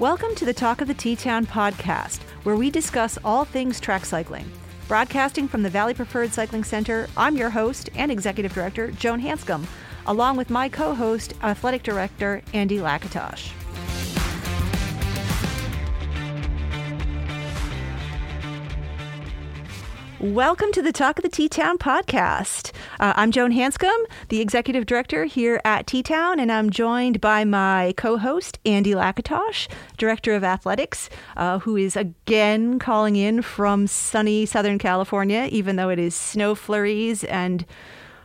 Welcome to the Talk of the T Town podcast, where we discuss all things track cycling. Broadcasting from the Valley Preferred Cycling Center, I'm your host and executive director, Joan Hanscom, along with my co host, athletic director, Andy Lakatosh. Welcome to the Talk of the T Town podcast. Uh, I'm Joan Hanscom, the executive director here at T Town, and I'm joined by my co host, Andy Lakatosh, director of athletics, uh, who is again calling in from sunny Southern California, even though it is snow flurries and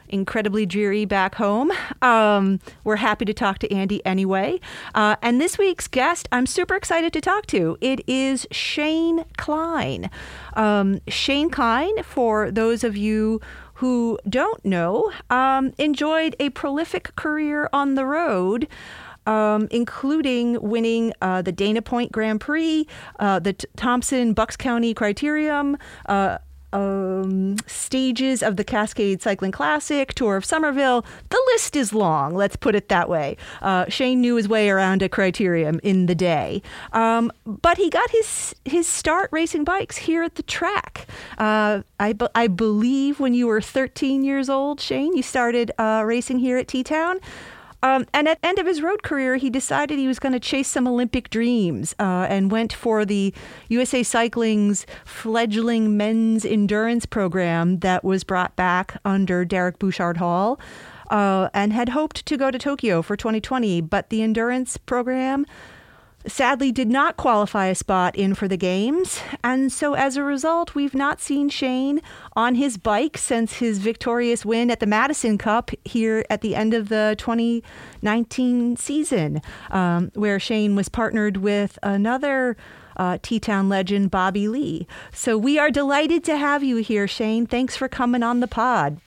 incredibly dreary back home. Um, we're happy to talk to Andy anyway. Uh, and this week's guest, I'm super excited to talk to. It is Shane Kline. Um, Shane Kline, for those of you who don't know, um, enjoyed a prolific career on the road. Um, including winning uh, the Dana Point Grand Prix, uh, the T- Thompson Bucks County Criterium, uh, um, stages of the Cascade Cycling Classic, Tour of Somerville. The list is long, let's put it that way. Uh, Shane knew his way around a criterium in the day. Um, but he got his, his start racing bikes here at the track. Uh, I, I believe when you were 13 years old, Shane, you started uh, racing here at T Town. Um, and at the end of his road career, he decided he was going to chase some Olympic dreams uh, and went for the USA Cycling's fledgling men's endurance program that was brought back under Derek Bouchard Hall uh, and had hoped to go to Tokyo for 2020. But the endurance program sadly did not qualify a spot in for the games. And so as a result, we've not seen Shane on his bike since his victorious win at the Madison Cup here at the end of the 2019 season, um, where Shane was partnered with another. Uh, T Town legend Bobby Lee. So we are delighted to have you here, Shane. Thanks for coming on the pod.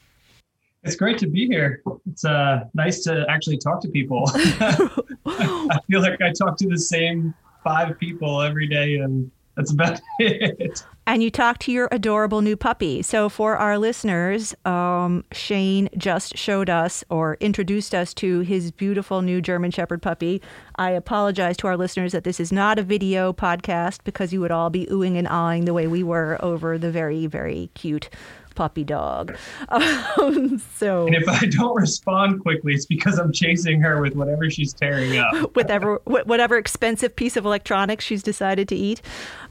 It's great to be here. It's uh, nice to actually talk to people. I feel like I talk to the same five people every day, and that's about it. And you talk to your adorable new puppy. So, for our listeners, um, Shane just showed us or introduced us to his beautiful new German Shepherd puppy. I apologize to our listeners that this is not a video podcast because you would all be oohing and awing the way we were over the very, very cute puppy dog. Um, so, and if I don't respond quickly, it's because I'm chasing her with whatever she's tearing up. whatever, whatever expensive piece of electronics she's decided to eat,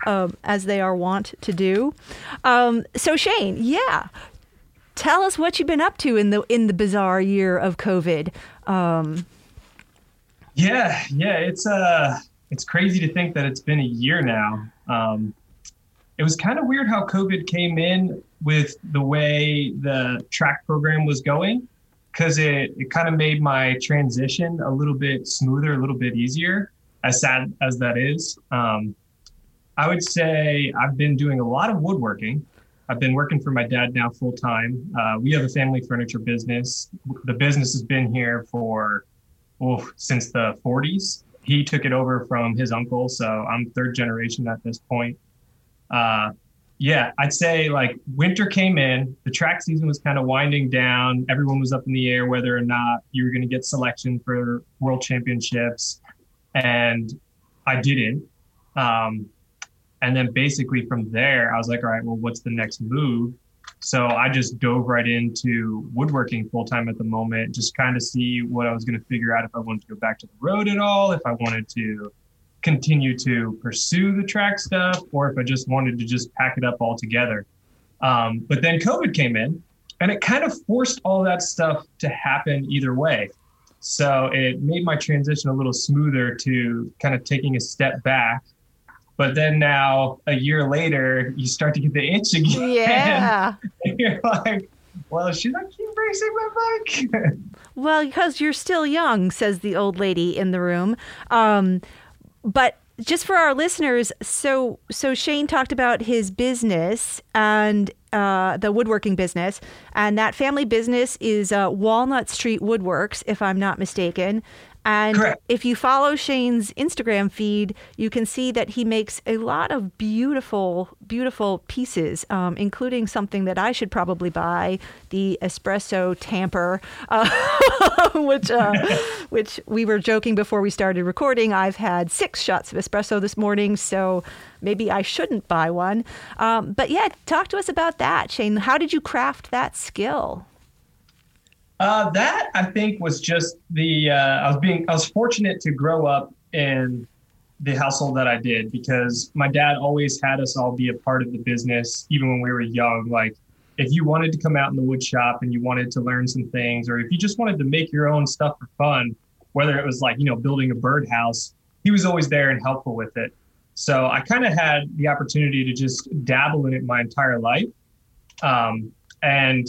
um, as they are wont to do. Um, so, Shane, yeah, tell us what you've been up to in the in the bizarre year of COVID. Um, yeah, yeah, it's uh, it's crazy to think that it's been a year now. Um, it was kind of weird how COVID came in with the way the track program was going because it, it kind of made my transition a little bit smoother, a little bit easier, as sad as that is. Um, I would say I've been doing a lot of woodworking. I've been working for my dad now full time. Uh, we have a family furniture business. The business has been here for oh, since the 40s. He took it over from his uncle, so I'm third generation at this point. Uh, yeah, I'd say like winter came in, the track season was kind of winding down. Everyone was up in the air whether or not you were going to get selection for world championships. And I didn't. Um, and then basically from there, I was like, all right, well, what's the next move? So I just dove right into woodworking full time at the moment, just kind of see what I was going to figure out if I wanted to go back to the road at all, if I wanted to continue to pursue the track stuff or if I just wanted to just pack it up all together. Um, but then COVID came in and it kind of forced all that stuff to happen either way. So it made my transition a little smoother to kind of taking a step back. But then now, a year later, you start to get the itch again. Yeah. and you're like, well, should I keep racing my bike? well, because you're still young, says the old lady in the room. Um, but just for our listeners, so so Shane talked about his business and uh, the woodworking business, and that family business is uh, Walnut Street Woodworks, if I'm not mistaken. And Correct. if you follow Shane's Instagram feed, you can see that he makes a lot of beautiful, beautiful pieces, um, including something that I should probably buy the espresso tamper, uh, which, uh, which we were joking before we started recording. I've had six shots of espresso this morning, so maybe I shouldn't buy one. Um, but yeah, talk to us about that, Shane. How did you craft that skill? Uh, that I think was just the uh, I was being I was fortunate to grow up in the household that I did because my dad always had us all be a part of the business even when we were young. Like if you wanted to come out in the wood shop and you wanted to learn some things, or if you just wanted to make your own stuff for fun, whether it was like you know building a birdhouse, he was always there and helpful with it. So I kind of had the opportunity to just dabble in it my entire life, um, and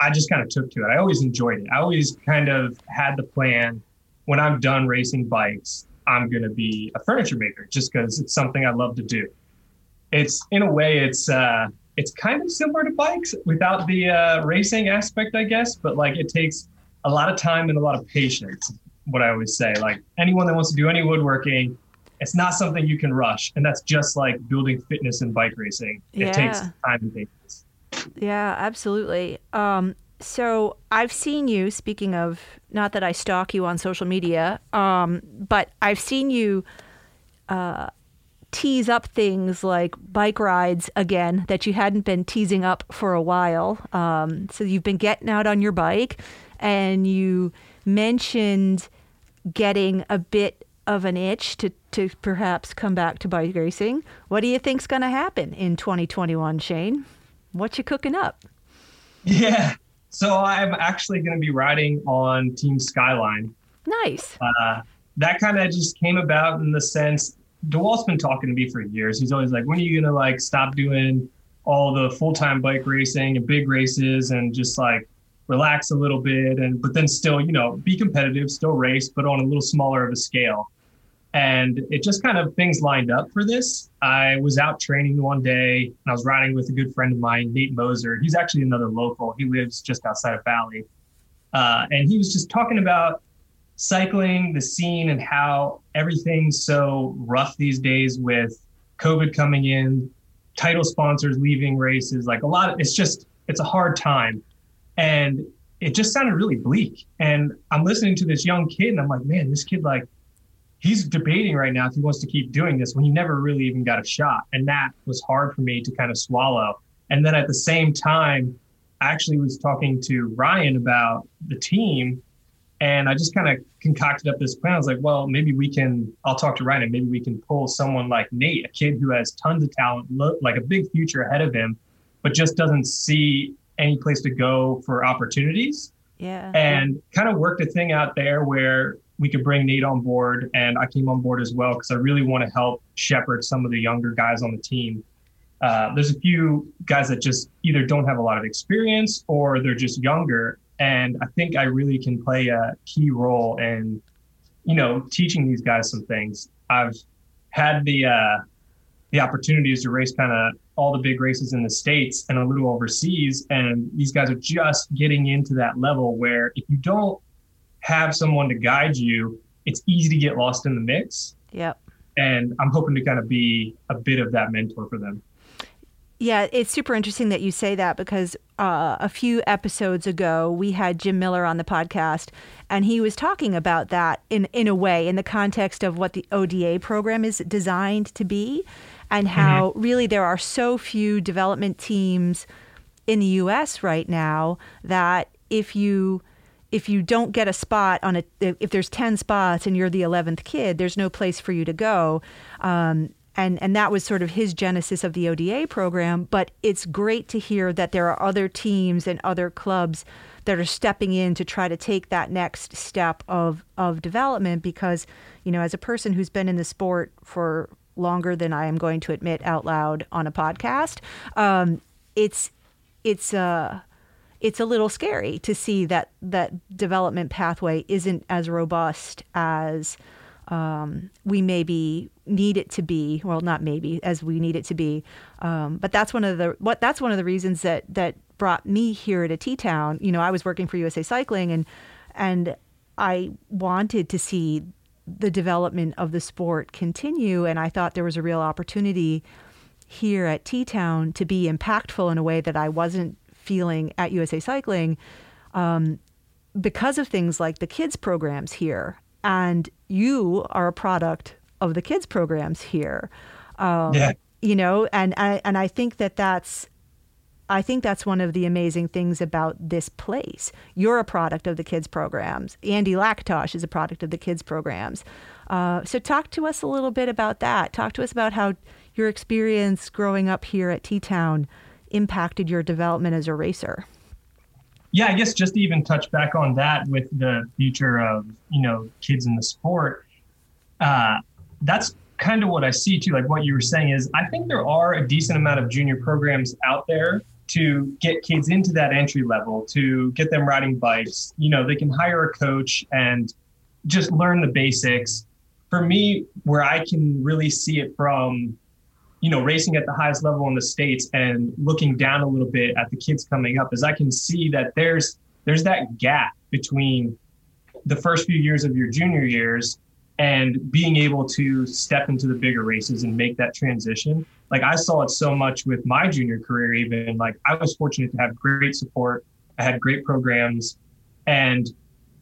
I just kind of took to it. I always enjoyed it. I always kind of had the plan when I'm done racing bikes, I'm going to be a furniture maker just because it's something I love to do. It's in a way, it's, uh, it's kind of similar to bikes without the uh, racing aspect, I guess, but like it takes a lot of time and a lot of patience. What I always say, like anyone that wants to do any woodworking, it's not something you can rush. And that's just like building fitness and bike racing. It Yeah. takes time and patience. Yeah, absolutely. Um, so I've seen you. Speaking of, not that I stalk you on social media, um, but I've seen you uh, tease up things like bike rides again that you hadn't been teasing up for a while. Um, so you've been getting out on your bike, and you mentioned getting a bit of an itch to to perhaps come back to bike racing. What do you think's going to happen in 2021, Shane? What you cooking up? Yeah. So I'm actually going to be riding on Team Skyline. Nice. Uh, that kind of just came about in the sense DeWalt's been talking to me for years. He's always like, when are you going to like stop doing all the full time bike racing and big races and just like relax a little bit and but then still, you know, be competitive, still race, but on a little smaller of a scale. And it just kind of things lined up for this. I was out training one day and I was riding with a good friend of mine, Nate Moser. He's actually another local. He lives just outside of Valley. Uh, and he was just talking about cycling, the scene, and how everything's so rough these days with COVID coming in, title sponsors leaving races. Like a lot of it's just, it's a hard time. And it just sounded really bleak. And I'm listening to this young kid and I'm like, man, this kid, like, he's debating right now if he wants to keep doing this when he never really even got a shot. And that was hard for me to kind of swallow. And then at the same time, I actually was talking to Ryan about the team and I just kind of concocted up this plan. I was like, well, maybe we can, I'll talk to Ryan and maybe we can pull someone like Nate, a kid who has tons of talent, like a big future ahead of him, but just doesn't see any place to go for opportunities Yeah. and kind of worked a thing out there where we could bring Nate on board and I came on board as well because I really want to help shepherd some of the younger guys on the team. Uh, there's a few guys that just either don't have a lot of experience or they're just younger. And I think I really can play a key role in, you know, teaching these guys some things. I've had the uh, the opportunities to race kind of all the big races in the states and a little overseas, and these guys are just getting into that level where if you don't have someone to guide you, it's easy to get lost in the mix. Yep. And I'm hoping to kind of be a bit of that mentor for them. Yeah, it's super interesting that you say that because uh, a few episodes ago we had Jim Miller on the podcast, and he was talking about that in in a way in the context of what the ODA program is designed to be, and how really there are so few development teams in the U.S. right now that if you if you don't get a spot on a if there's 10 spots and you're the 11th kid there's no place for you to go. Um, and and that was sort of his genesis of the ODA program but it's great to hear that there are other teams and other clubs that are stepping in to try to take that next step of of development because you know as a person who's been in the sport for longer than I am going to admit out loud on a podcast um, it's it's uh it's a little scary to see that that development pathway isn't as robust as um, we maybe need it to be. Well, not maybe as we need it to be. Um, but that's one of the what that's one of the reasons that that brought me here to T Town. You know, I was working for USA Cycling and and I wanted to see the development of the sport continue, and I thought there was a real opportunity here at T Town to be impactful in a way that I wasn't feeling at USA Cycling um, because of things like the kids programs here. And you are a product of the kids programs here. Um, yeah. You know, and I, and I think that that's I think that's one of the amazing things about this place. You're a product of the kids programs. Andy Lakatosh is a product of the kids programs. Uh, so talk to us a little bit about that. Talk to us about how your experience growing up here at T Town impacted your development as a racer. Yeah, I guess just to even touch back on that with the future of you know kids in the sport, uh, that's kind of what I see too. Like what you were saying is, I think there are a decent amount of junior programs out there to get kids into that entry level, to get them riding bikes. You know, they can hire a coach and just learn the basics. For me, where I can really see it from you know, racing at the highest level in the states and looking down a little bit at the kids coming up, is I can see that there's there's that gap between the first few years of your junior years and being able to step into the bigger races and make that transition. Like I saw it so much with my junior career, even like I was fortunate to have great support. I had great programs and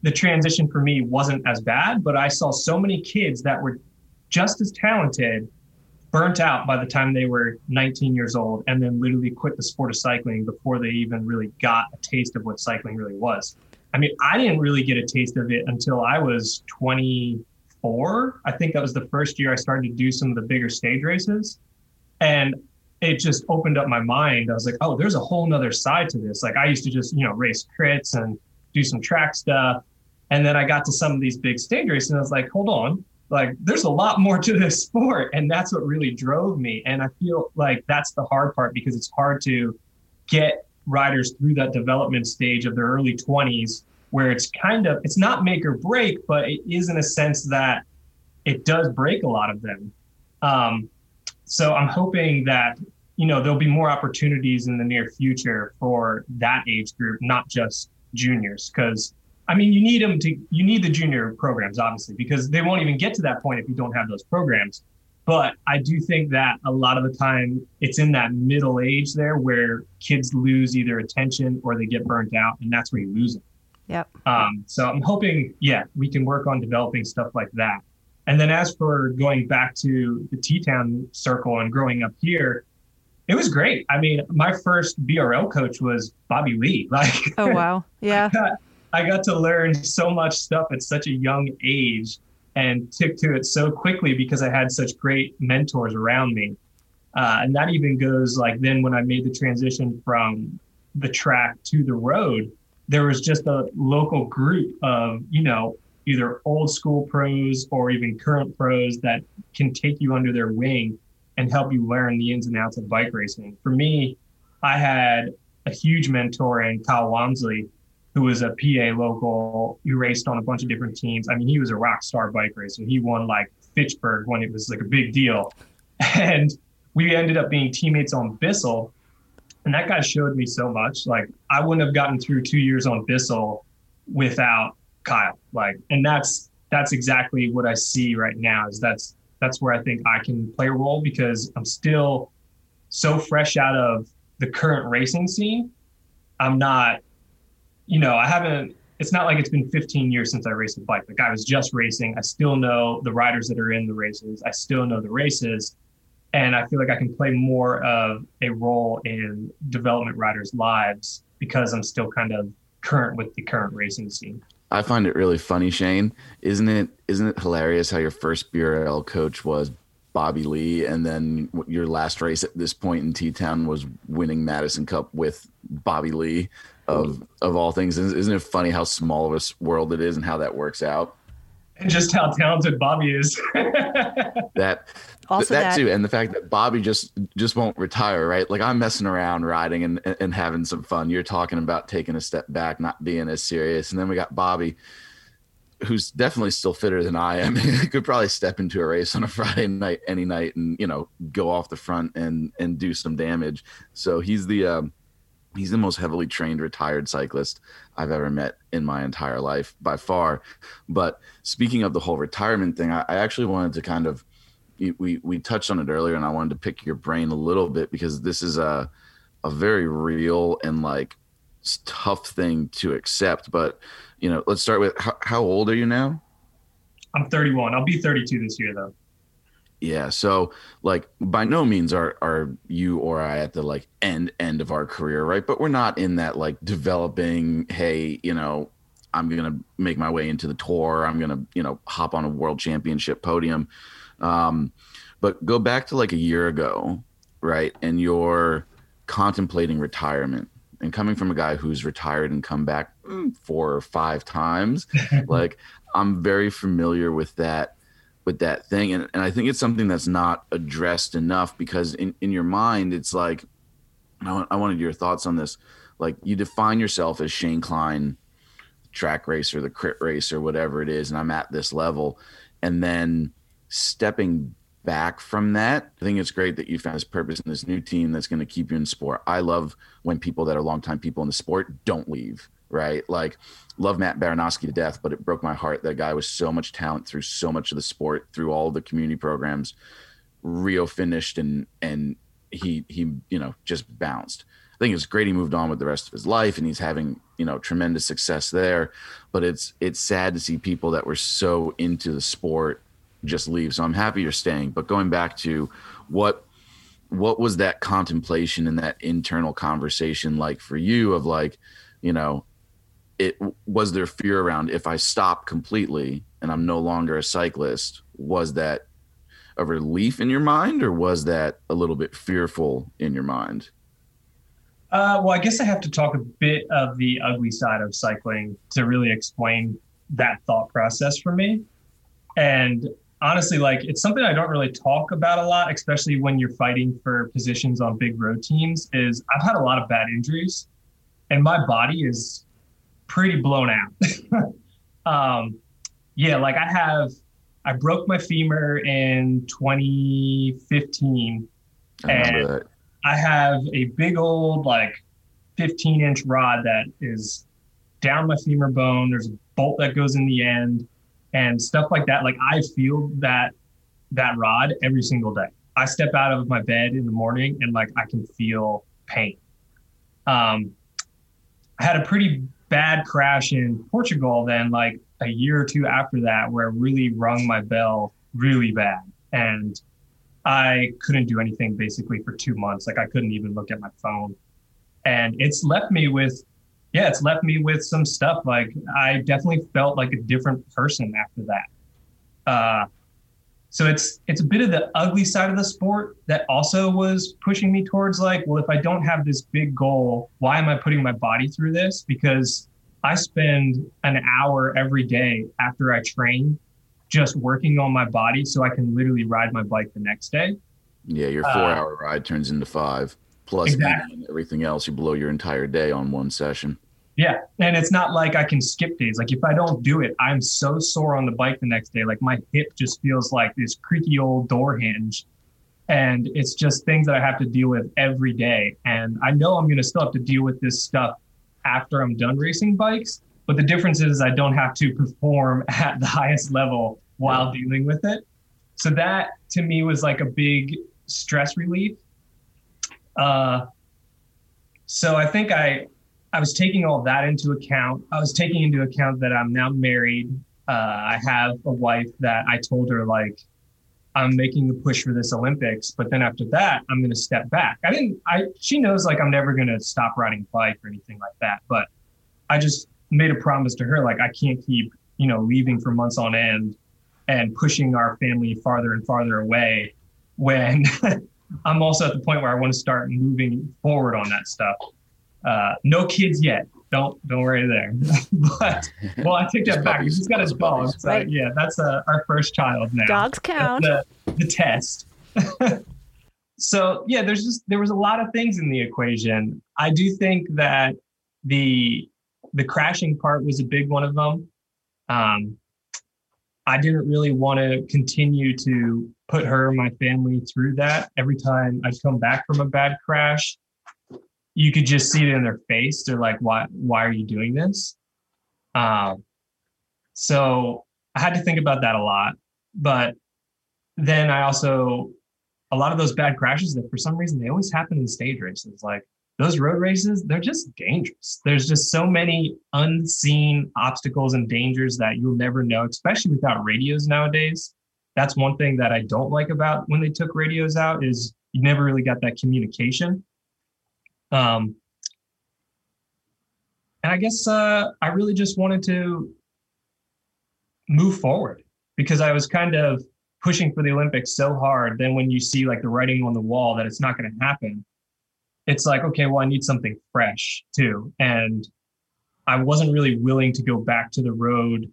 the transition for me wasn't as bad, but I saw so many kids that were just as talented burnt out by the time they were 19 years old and then literally quit the sport of cycling before they even really got a taste of what cycling really was. I mean, I didn't really get a taste of it until I was 24. I think that was the first year I started to do some of the bigger stage races. And it just opened up my mind. I was like, oh, there's a whole nother side to this. Like I used to just, you know, race crits and do some track stuff. And then I got to some of these big stage races and I was like, hold on, like there's a lot more to this sport and that's what really drove me. And i feel like that's the hard part because it's hard to get riders through that development stage of their early 20s where it's kind of it's not make or break but it is in a sense that it does break a lot of them. Um, so i'm hoping that you know there'll be more opportunities in the near future for that age group not just juniors because I mean, you need them to, you need the junior programs, obviously, because they won't even get to that point if you don't have those programs. But I do think that a lot of the time it's in that middle age there where kids lose either attention or they get burnt out, and that's where you lose them. Yep. Um, so I'm hoping, yeah, we can work on developing stuff like that. And then as for going back to the T Town circle and growing up here, it was great. I mean, my first BRL coach was Bobby Lee. Like, oh wow, yeah. I got to learn so much stuff at such a young age and took to it so quickly because I had such great mentors around me. Uh, and that even goes like then when I made the transition from the track to the road, there was just a local group of, you know, either old school pros or even current pros that can take you under their wing and help you learn the ins and outs of bike racing. For me, I had a huge mentor in Kyle Wamsley who was a PA local who raced on a bunch of different teams. I mean, he was a rock star bike racer. He won like Fitchburg when it was like a big deal. And we ended up being teammates on Bissell. And that guy showed me so much. Like I wouldn't have gotten through two years on Bissell without Kyle. Like, and that's that's exactly what I see right now. Is that's that's where I think I can play a role because I'm still so fresh out of the current racing scene. I'm not you know, I haven't, it's not like it's been 15 years since I raced a bike. Like I was just racing. I still know the riders that are in the races. I still know the races. And I feel like I can play more of a role in development riders' lives because I'm still kind of current with the current racing scene. I find it really funny, Shane. Isn't it? Isn't it hilarious how your first BRL coach was Bobby Lee, and then your last race at this point in T Town was winning Madison Cup with Bobby Lee of of all things. Isn't it funny how small of a world it is and how that works out? And just how talented Bobby is. that also that, that, too, and the fact that Bobby just just won't retire, right? Like I'm messing around riding and and having some fun. You're talking about taking a step back, not being as serious, and then we got Bobby, who's definitely still fitter than I am. he could probably step into a race on a Friday night, any night, and you know go off the front and and do some damage. So he's the um, he's the most heavily trained retired cyclist I've ever met in my entire life by far. But speaking of the whole retirement thing, I, I actually wanted to kind of we we touched on it earlier, and I wanted to pick your brain a little bit because this is a a very real and like tough thing to accept. But you know, let's start with how, how old are you now? I'm 31. I'll be 32 this year though. Yeah. So like by no means are are you or I at the like end end of our career, right? But we're not in that like developing, hey, you know, I'm gonna make my way into the tour, I'm gonna, you know, hop on a world championship podium. Um, but go back to like a year ago, right? And you're contemplating retirement and coming from a guy who's retired and come back mm, four or five times, like I'm very familiar with that with that thing. And, and I think it's something that's not addressed enough because in, in your mind, it's like, I, I wanted your thoughts on this. Like you define yourself as Shane Kline, track racer, the crit racer, whatever it is. And I'm at this level. And then stepping back from that, I think it's great that you found this purpose in this new team that's going to keep you in sport. I love when people that are longtime people in the sport don't leave right? Like, love Matt Baranoski to death, but it broke my heart. That guy was so much talent through so much of the sport, through all the community programs. Rio finished and and he he you know just bounced. I think it's great he moved on with the rest of his life and he's having you know tremendous success there. But it's it's sad to see people that were so into the sport just leave. So I'm happy you're staying. But going back to what what was that contemplation and that internal conversation like for you of like you know it was there fear around if I stop completely and I'm no longer a cyclist, was that a relief in your mind or was that a little bit fearful in your mind? Uh, well, I guess I have to talk a bit of the ugly side of cycling to really explain that thought process for me. And honestly, like it's something I don't really talk about a lot, especially when you're fighting for positions on big road teams. Is I've had a lot of bad injuries, and my body is pretty blown out. um, yeah, like I have, I broke my femur in 2015, I and that. I have a big old like 15 inch rod that is down my femur bone. There's a bolt that goes in the end, and stuff like that. Like I feel that that rod every single day. I step out of my bed in the morning and like I can feel pain. Um, I had a pretty bad crash in Portugal then like a year or two after that where it really rung my bell really bad. And I couldn't do anything basically for two months. Like I couldn't even look at my phone. And it's left me with, yeah, it's left me with some stuff. Like I definitely felt like a different person after that. Uh, so it's it's a bit of the ugly side of the sport that also was pushing me towards like, well, if I don't have this big goal, why am I putting my body through this? Because I spend an hour every day after I train just working on my body so I can literally ride my bike the next day. Yeah, your four uh, hour ride turns into five plus exactly. everything else. You blow your entire day on one session. Yeah. And it's not like I can skip days. Like if I don't do it, I'm so sore on the bike the next day. Like my hip just feels like this creaky old door hinge. And it's just things that I have to deal with every day. And I know I'm going to still have to deal with this stuff after I'm done racing bikes. But the difference is I don't have to perform at the highest level while dealing with it. So that to me was like a big stress relief. Uh, so I think I I was taking all that into account. I was taking into account that I'm now married. Uh, I have a wife that I told her like I'm making a push for this Olympics, but then after that I'm going to step back. I didn't. I she knows like I'm never going to stop riding bike or anything like that. But I just made a promise to her like I can't keep you know leaving for months on end and pushing our family farther and farther away when I'm also at the point where I want to start moving forward on that stuff. Uh, no kids yet. Don't don't worry there. but well, I take that back. He's got his dog. So right. yeah, that's uh, our first child now. Dogs count. The, the test. so yeah, there's just there was a lot of things in the equation. I do think that the the crashing part was a big one of them. Um, I didn't really want to continue to put her and my family through that. Every time I'd come back from a bad crash, you could just see it in their face. They're like, why, why are you doing this? Um, so I had to think about that a lot. But then I also, a lot of those bad crashes that for some reason they always happen in stage races. Like those road races, they're just dangerous. There's just so many unseen obstacles and dangers that you'll never know, especially without radios nowadays. That's one thing that I don't like about when they took radios out is you never really got that communication. Um, and I guess uh, I really just wanted to move forward because I was kind of pushing for the Olympics so hard. Then when you see like the writing on the wall that it's not going to happen, it's like, okay, well, I need something fresh too. And I wasn't really willing to go back to the road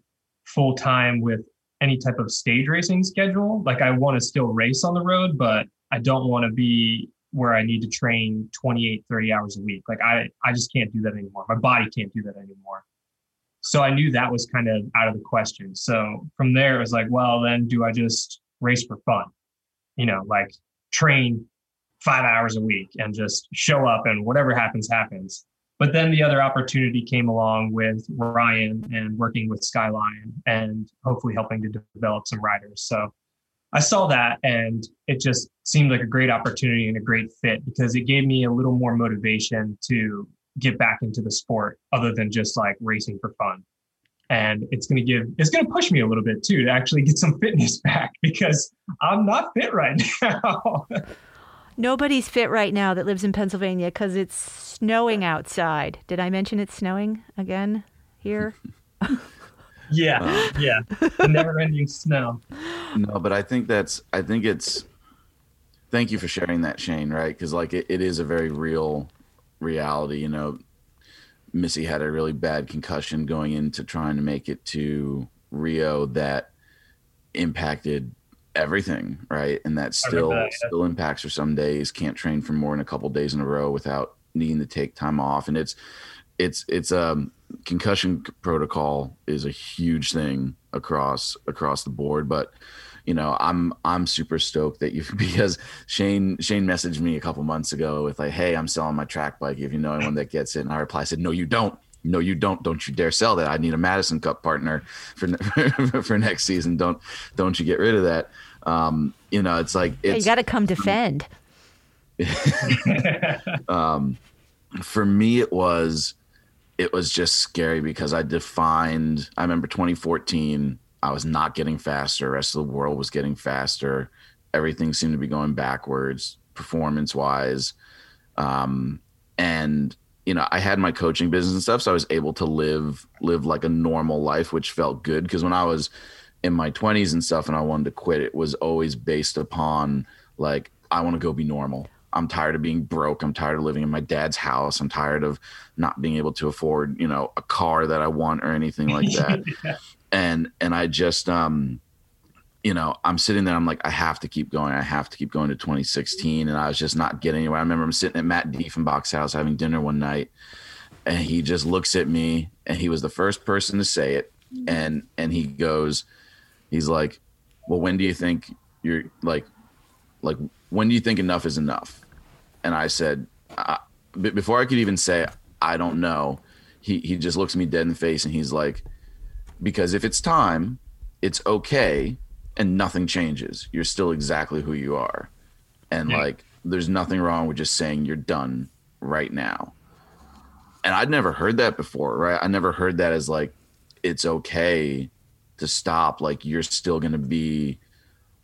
full time with any type of stage racing schedule. Like I want to still race on the road, but I don't want to be where I need to train 28, 30 hours a week. Like I, I just can't do that anymore. My body can't do that anymore. So I knew that was kind of out of the question. So from there, it was like, well, then do I just race for fun? You know, like train five hours a week and just show up and whatever happens, happens. But then the other opportunity came along with Ryan and working with Skyline and hopefully helping to develop some riders. So I saw that and it just seemed like a great opportunity and a great fit because it gave me a little more motivation to get back into the sport other than just like racing for fun. And it's going to give, it's going to push me a little bit too to actually get some fitness back because I'm not fit right now. Nobody's fit right now that lives in Pennsylvania because it's snowing outside. Did I mention it's snowing again here? yeah, uh, yeah. The never-ending snow. No, but I think that's. I think it's. Thank you for sharing that, Shane. Right, because like it, it is a very real reality. You know, Missy had a really bad concussion going into trying to make it to Rio that impacted everything, right? And that still that, yeah. still impacts her some days. Can't train for more than a couple days in a row without needing to take time off. And it's it's it's um concussion protocol is a huge thing across across the board, but you know i'm i'm super stoked that you because shane shane messaged me a couple months ago with like hey i'm selling my track bike. If you know anyone that gets it and i replied I said no you don't. No you don't. Don't you dare sell that. I need a madison cup partner for for next season. Don't don't you get rid of that. Um, you know, it's like it's, yeah, you got to come defend. um, for me, it was it was just scary because I defined. I remember 2014. I was not getting faster. The rest of the world was getting faster. Everything seemed to be going backwards, performance wise. Um, and you know, I had my coaching business and stuff, so I was able to live live like a normal life, which felt good. Because when I was in my 20s and stuff and I wanted to quit, it was always based upon like, I want to go be normal. I'm tired of being broke. I'm tired of living in my dad's house. I'm tired of not being able to afford, you know, a car that I want or anything like that. yeah. And and I just um you know, I'm sitting there, I'm like, I have to keep going. I have to keep going to 2016. And I was just not getting anywhere. I remember I'm sitting at Matt Diefenbach's house having dinner one night, and he just looks at me and he was the first person to say it. And and he goes, he's like, well, when do you think you're like, like, when do you think enough is enough? And I said, before I could even say, I don't know, he, he just looks me dead in the face and he's like, because if it's time, it's okay and nothing changes. You're still exactly who you are. And yeah. like, there's nothing wrong with just saying you're done right now. And I'd never heard that before, right? I never heard that as like, it's okay to stop, like you're still going to be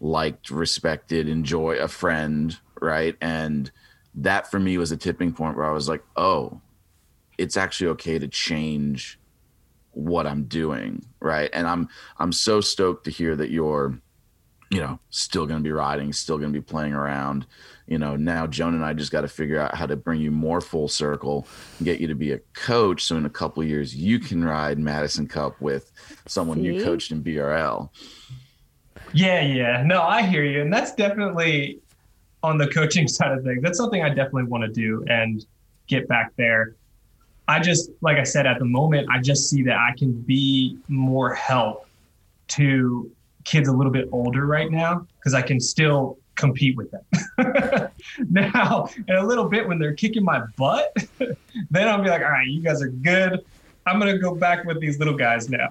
liked, respected, enjoy a friend, right? And that for me was a tipping point where I was like, oh, it's actually okay to change what I'm doing, right? And I'm I'm so stoked to hear that you're you know, still going to be riding, still going to be playing around. You know, now Joan and I just got to figure out how to bring you more full circle and get you to be a coach. So in a couple years, you can ride Madison Cup with someone See? you coached in BRL. Yeah, yeah. No, I hear you. And that's definitely on the coaching side of things. That's something I definitely want to do and get back there. I just, like I said, at the moment, I just see that I can be more help to kids a little bit older right now because I can still compete with them. now, in a little bit, when they're kicking my butt, then I'll be like, all right, you guys are good. I'm gonna go back with these little guys now.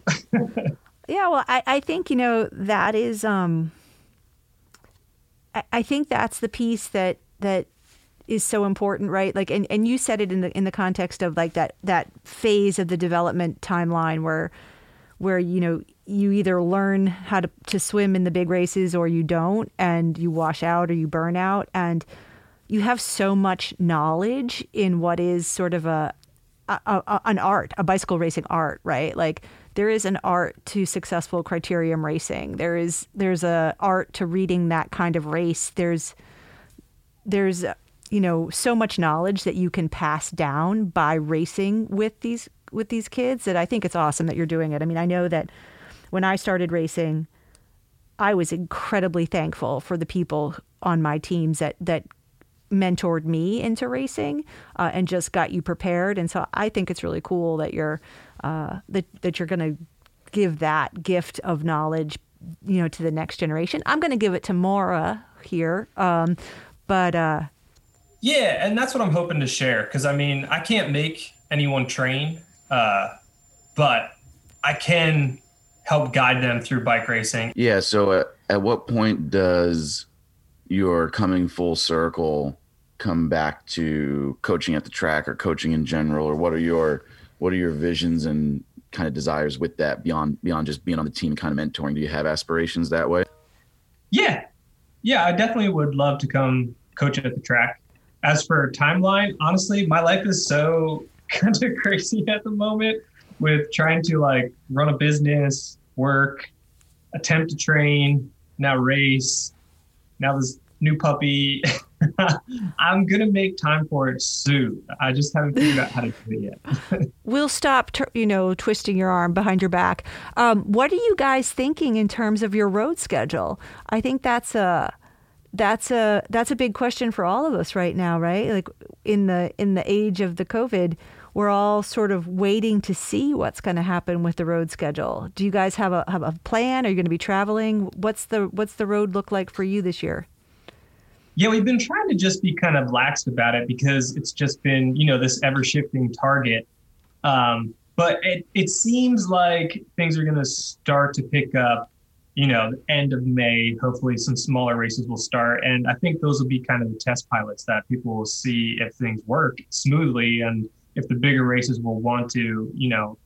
yeah, well, I, I think you know that is um I, think that's the piece that that is so important, right? Like, and, and you said it in the in the context of like that that phase of the development timeline where where you know you either learn how to, to swim in the big races or you don't, and you wash out or you burn out, and you have so much knowledge in what is sort of a, a, a an art, a bicycle racing art, right? Like there is an art to successful criterium racing. There is there's a art to reading that kind of race. There's there's you know so much knowledge that you can pass down by racing with these with these kids that I think it's awesome that you're doing it. I mean, I know that when I started racing, I was incredibly thankful for the people on my teams that that mentored me into racing uh, and just got you prepared. And so I think it's really cool that you're uh, that that you're going to give that gift of knowledge, you know, to the next generation. I'm going to give it to Maura here, um, but uh, yeah, and that's what I'm hoping to share because I mean I can't make anyone train, uh, but I can help guide them through bike racing. Yeah. So at, at what point does your coming full circle come back to coaching at the track or coaching in general, or what are your what are your visions and kind of desires with that beyond beyond just being on the team, kind of mentoring? Do you have aspirations that way? Yeah, yeah, I definitely would love to come coach at the track. As for timeline, honestly, my life is so kind of crazy at the moment with trying to like run a business, work, attempt to train, now race, now this new puppy. I'm gonna make time for it soon. I just haven't figured out how to do it yet. we'll stop, you know, twisting your arm behind your back. Um, what are you guys thinking in terms of your road schedule? I think that's a that's a that's a big question for all of us right now, right? Like in the in the age of the COVID, we're all sort of waiting to see what's going to happen with the road schedule. Do you guys have a have a plan? Are you going to be traveling? What's the what's the road look like for you this year? Yeah, we've been trying to just be kind of lax about it because it's just been, you know, this ever shifting target. Um, but it, it seems like things are going to start to pick up, you know, end of May. Hopefully, some smaller races will start. And I think those will be kind of the test pilots that people will see if things work smoothly and if the bigger races will want to, you know,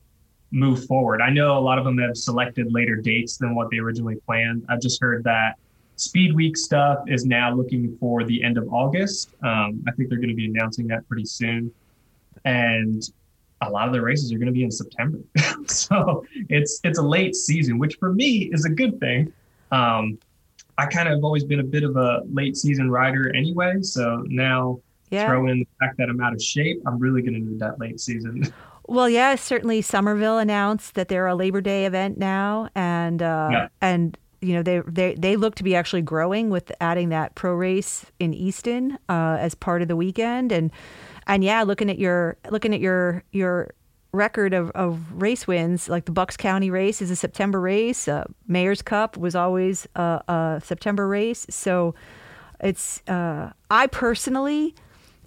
move forward. I know a lot of them have selected later dates than what they originally planned. I've just heard that Speed Week stuff is now looking for the end of August. Um, I think they're going to be announcing that pretty soon. And a lot of the races are going to be in September. so it's it's a late season, which for me is a good thing. Um, I kind of have always been a bit of a late season rider anyway. So now yeah. throw in the fact that I'm out of shape, I'm really going to need that late season. Well, yeah, certainly Somerville announced that they're a Labor Day event now, and uh, yeah. and you know they they they look to be actually growing with adding that pro race in Easton uh, as part of the weekend, and and yeah, looking at your looking at your your record of, of race wins, like the Bucks County race is a September race. Uh, Mayor's Cup was always a, a September race, so it's uh, I personally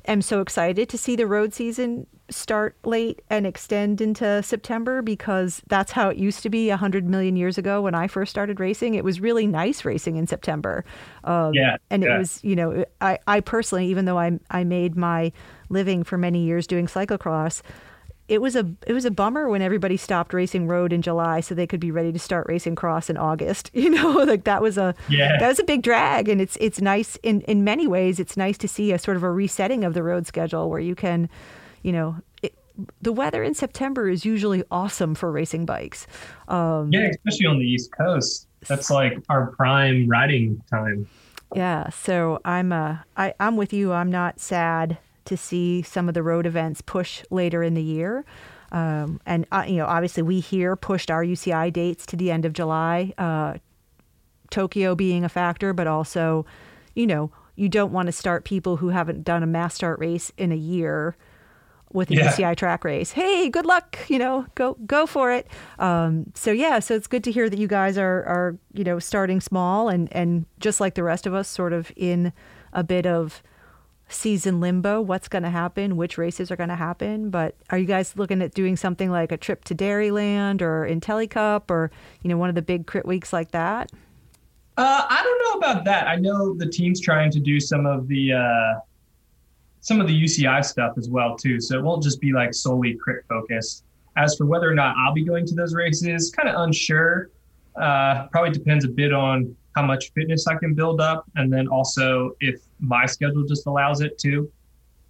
am so excited to see the road season start late and extend into September because that's how it used to be 100 million years ago when I first started racing. It was really nice racing in September. Um, yeah. And yeah. it was, you know, I, I personally, even though I, I made my living for many years doing cyclocross, it was a it was a bummer when everybody stopped racing road in July so they could be ready to start racing cross in August. You know, like that was a yeah. that was a big drag, and it's it's nice in in many ways. It's nice to see a sort of a resetting of the road schedule where you can, you know. It, the weather in September is usually awesome for racing bikes. Um, yeah, especially on the East Coast. That's like our prime riding time. Yeah, so I'm uh I I'm with you. I'm not sad to see some of the road events push later in the year. Um, and uh, you know, obviously, we here pushed our UCI dates to the end of July. Uh, Tokyo being a factor, but also, you know, you don't want to start people who haven't done a mass start race in a year with a yeah. UCI track race. Hey, good luck, you know, go go for it. Um, so yeah, so it's good to hear that you guys are are you know starting small and and just like the rest of us, sort of in a bit of season limbo. What's going to happen? Which races are going to happen? But are you guys looking at doing something like a trip to Dairyland or IntelliCup or you know one of the big crit weeks like that? Uh, I don't know about that. I know the team's trying to do some of the uh, some of the UCI stuff as well too. So it won't just be like solely crit focused. As for whether or not I'll be going to those races, kind of unsure. Uh, probably depends a bit on how much fitness I can build up, and then also if my schedule just allows it to.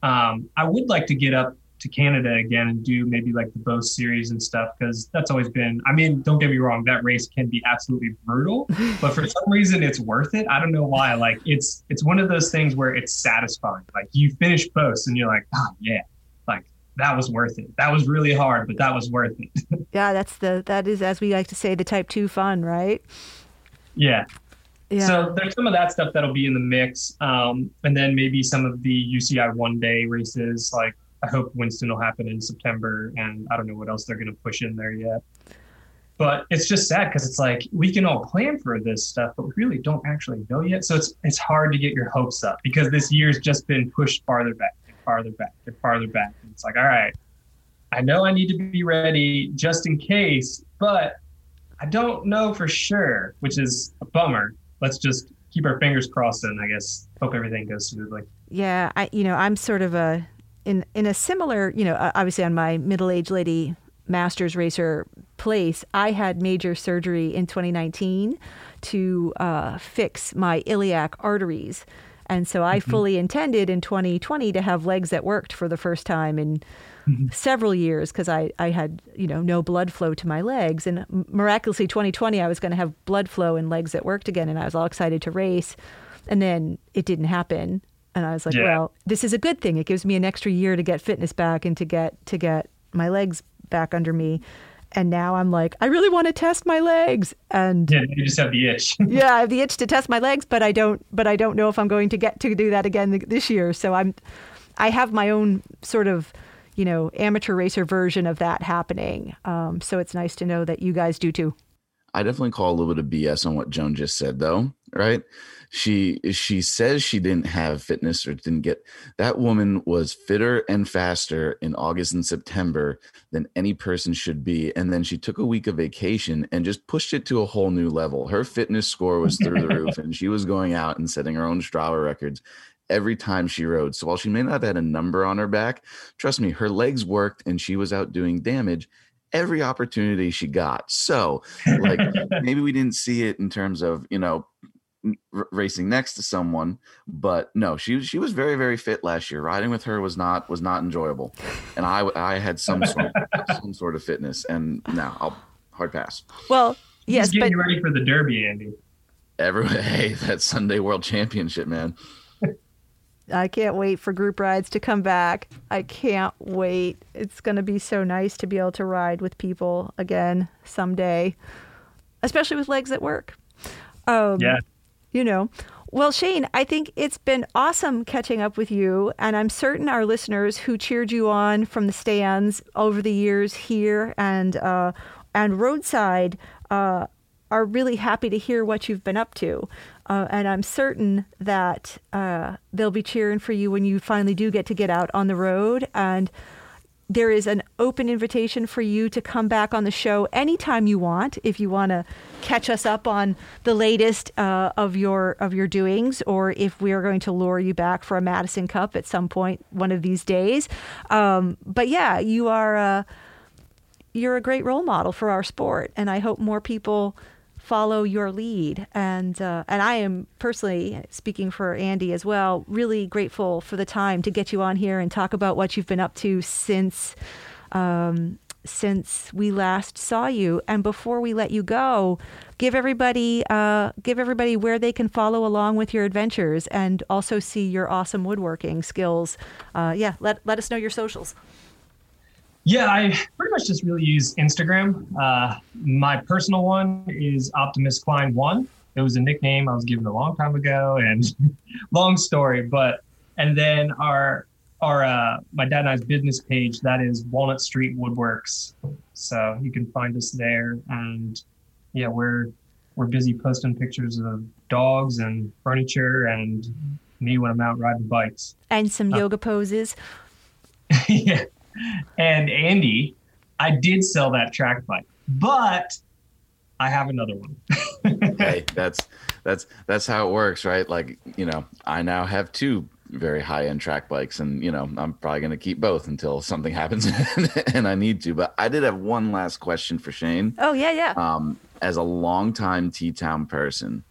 Um, I would like to get up to Canada again and do maybe like the Beauce series and stuff because that's always been. I mean, don't get me wrong, that race can be absolutely brutal, but for some reason it's worth it. I don't know why. Like it's it's one of those things where it's satisfying. Like you finish Beauce and you're like, oh yeah, like that was worth it. That was really hard, but that was worth it. yeah, that's the that is as we like to say the type two fun, right? Yeah. Yeah. So there's some of that stuff that'll be in the mix, um, and then maybe some of the UCI one day races like I hope Winston will happen in September, and I don't know what else they're going to push in there yet. But it's just sad because it's like we can all plan for this stuff, but we really don't actually know yet. So it's it's hard to get your hopes up because this year's just been pushed farther back and farther back and farther back. And it's like, all right, I know I need to be ready just in case, but I don't know for sure, which is a bummer. Let's just keep our fingers crossed and I guess hope everything goes smoothly. Yeah, I you know I'm sort of a in in a similar, you know, obviously on my middle-aged lady masters racer place, I had major surgery in 2019 to uh, fix my iliac arteries. And so I mm-hmm. fully intended in 2020 to have legs that worked for the first time in mm-hmm. several years because I, I had, you know, no blood flow to my legs. And miraculously, 2020, I was going to have blood flow and legs that worked again. And I was all excited to race. And then it didn't happen. And I was like, yeah. well, this is a good thing. It gives me an extra year to get fitness back and to get to get my legs back under me. And now I'm like, I really want to test my legs. And yeah, you just have the itch. yeah, I have the itch to test my legs, but I don't. But I don't know if I'm going to get to do that again this year. So I'm, I have my own sort of, you know, amateur racer version of that happening. Um, so it's nice to know that you guys do too. I definitely call a little bit of BS on what Joan just said, though. Right? she she says she didn't have fitness or didn't get that woman was fitter and faster in August and September than any person should be and then she took a week of vacation and just pushed it to a whole new level her fitness score was through the roof and she was going out and setting her own Strava records every time she rode so while she may not have had a number on her back trust me her legs worked and she was out doing damage every opportunity she got. So, like, maybe we didn't see it in terms of, you know, r- racing next to someone but no she she was very very fit last year. Riding with her was not was not enjoyable. And i i had some sort of, some sort of fitness and now i'll hard pass. Well yes getting but ready for the derby andy? Every hey that sunday world championship man I can't wait for group rides to come back. I can't wait. It's going to be so nice to be able to ride with people again someday, especially with legs at work. Um, yeah you know. Well, Shane, I think it's been awesome catching up with you. And I'm certain our listeners who cheered you on from the stands over the years here and, uh, and roadside uh, are really happy to hear what you've been up to. Uh, and I'm certain that uh, they'll be cheering for you when you finally do get to get out on the road. And there is an open invitation for you to come back on the show anytime you want if you want to catch us up on the latest uh, of your of your doings or if we are going to lure you back for a Madison Cup at some point one of these days um, but yeah you are uh, you're a great role model for our sport and I hope more people follow your lead. And uh, and I am personally speaking for Andy as well, really grateful for the time to get you on here and talk about what you've been up to since. Um, since we last saw you, and before we let you go, give everybody uh, give everybody where they can follow along with your adventures and also see your awesome woodworking skills. Uh, yeah, let let us know your socials. Yeah, I pretty much just really use Instagram. Uh, my personal one is Optimus Kline One. It was a nickname I was given a long time ago, and long story. But and then our our uh, my dad and I's business page. That is Walnut Street Woodworks. So you can find us there. And yeah, we're we're busy posting pictures of dogs and furniture and me when I'm out riding bikes. And some uh, yoga poses. yeah. And Andy, I did sell that track bike, but I have another one. hey, that's that's that's how it works, right? Like, you know, I now have two very high end track bikes, and you know, I'm probably going to keep both until something happens and I need to. But I did have one last question for Shane. Oh yeah, yeah. Um, as a longtime T Town person,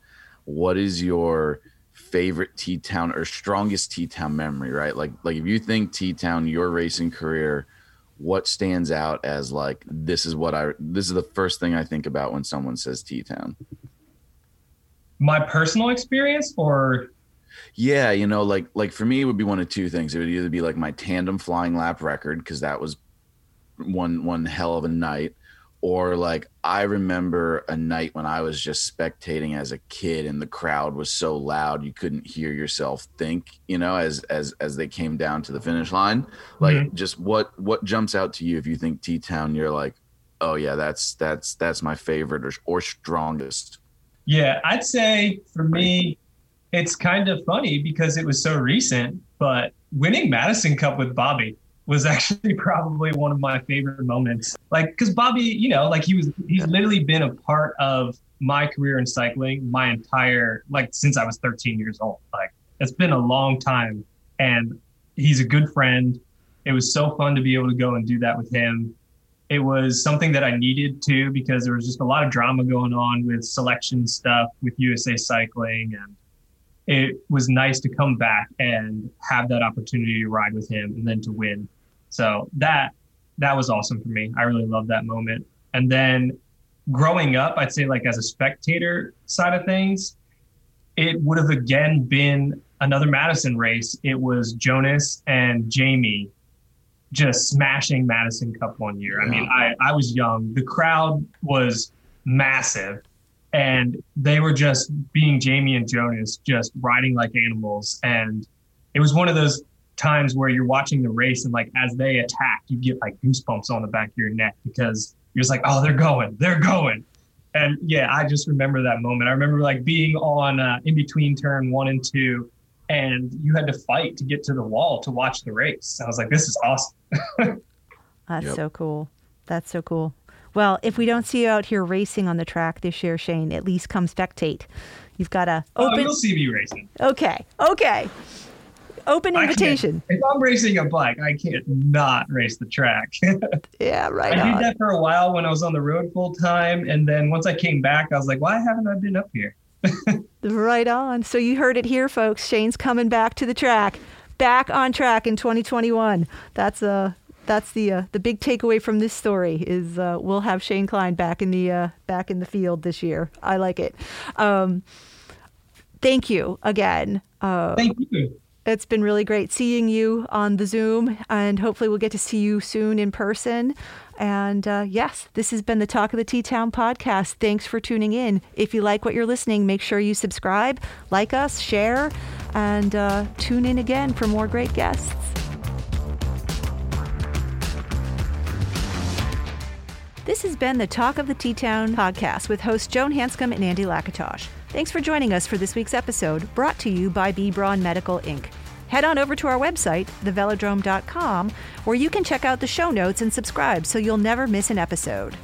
what is your favorite T Town or strongest T Town memory? Right, like like if you think T Town, your racing career what stands out as like this is what I this is the first thing I think about when someone says T Town? My personal experience or yeah, you know, like like for me it would be one of two things. It would either be like my tandem flying lap record because that was one one hell of a night or like I remember a night when I was just spectating as a kid and the crowd was so loud you couldn't hear yourself think, you know, as as as they came down to the finish line. Like mm-hmm. just what what jumps out to you if you think T Town, you're like, oh yeah, that's that's that's my favorite or or strongest. Yeah, I'd say for me, it's kind of funny because it was so recent, but winning Madison Cup with Bobby was actually probably one of my favorite moments. Like, because Bobby, you know, like he was, he's literally been a part of my career in cycling my entire, like, since I was 13 years old. Like, it's been a long time. And he's a good friend. It was so fun to be able to go and do that with him. It was something that I needed to because there was just a lot of drama going on with selection stuff with USA Cycling and it was nice to come back and have that opportunity to ride with him and then to win. So that that was awesome for me. I really loved that moment. And then growing up, I'd say like as a spectator side of things, it would have again been another Madison race. It was Jonas and Jamie just smashing Madison Cup one year. I mean, I, I was young. The crowd was massive and they were just being Jamie and Jonas, just riding like animals. And it was one of those times where you're watching the race and like as they attack, you get like goosebumps on the back of your neck because you're just like, oh, they're going, they're going. And yeah, I just remember that moment. I remember like being on uh, in between turn one and two, and you had to fight to get to the wall to watch the race. I was like, this is awesome. That's yep. so cool. That's so cool. Well, if we don't see you out here racing on the track this year, Shane, at least come spectate. You've got to open. Oh, you'll see me racing. Okay. Okay open invitation. If I'm racing a bike, I can't not race the track. yeah, right. I on. did that for a while when I was on the road full time, and then once I came back, I was like, why haven't I been up here? right on. So you heard it here, folks. Shane's coming back to the track, back on track in 2021. That's a uh, that's the uh, the big takeaway from this story is uh, we'll have Shane Kline back in the uh, back in the field this year. I like it. Um, thank you again. Uh, thank you. It's been really great seeing you on the Zoom, and hopefully, we'll get to see you soon in person. And uh, yes, this has been the Talk of the T Town podcast. Thanks for tuning in. If you like what you're listening, make sure you subscribe, like us, share, and uh, tune in again for more great guests. This has been the Talk of the T Town podcast with hosts Joan Hanscom and Andy Lakatosh. Thanks for joining us for this week's episode, brought to you by B. Braun Medical Inc. Head on over to our website, thevelodrome.com, where you can check out the show notes and subscribe so you'll never miss an episode.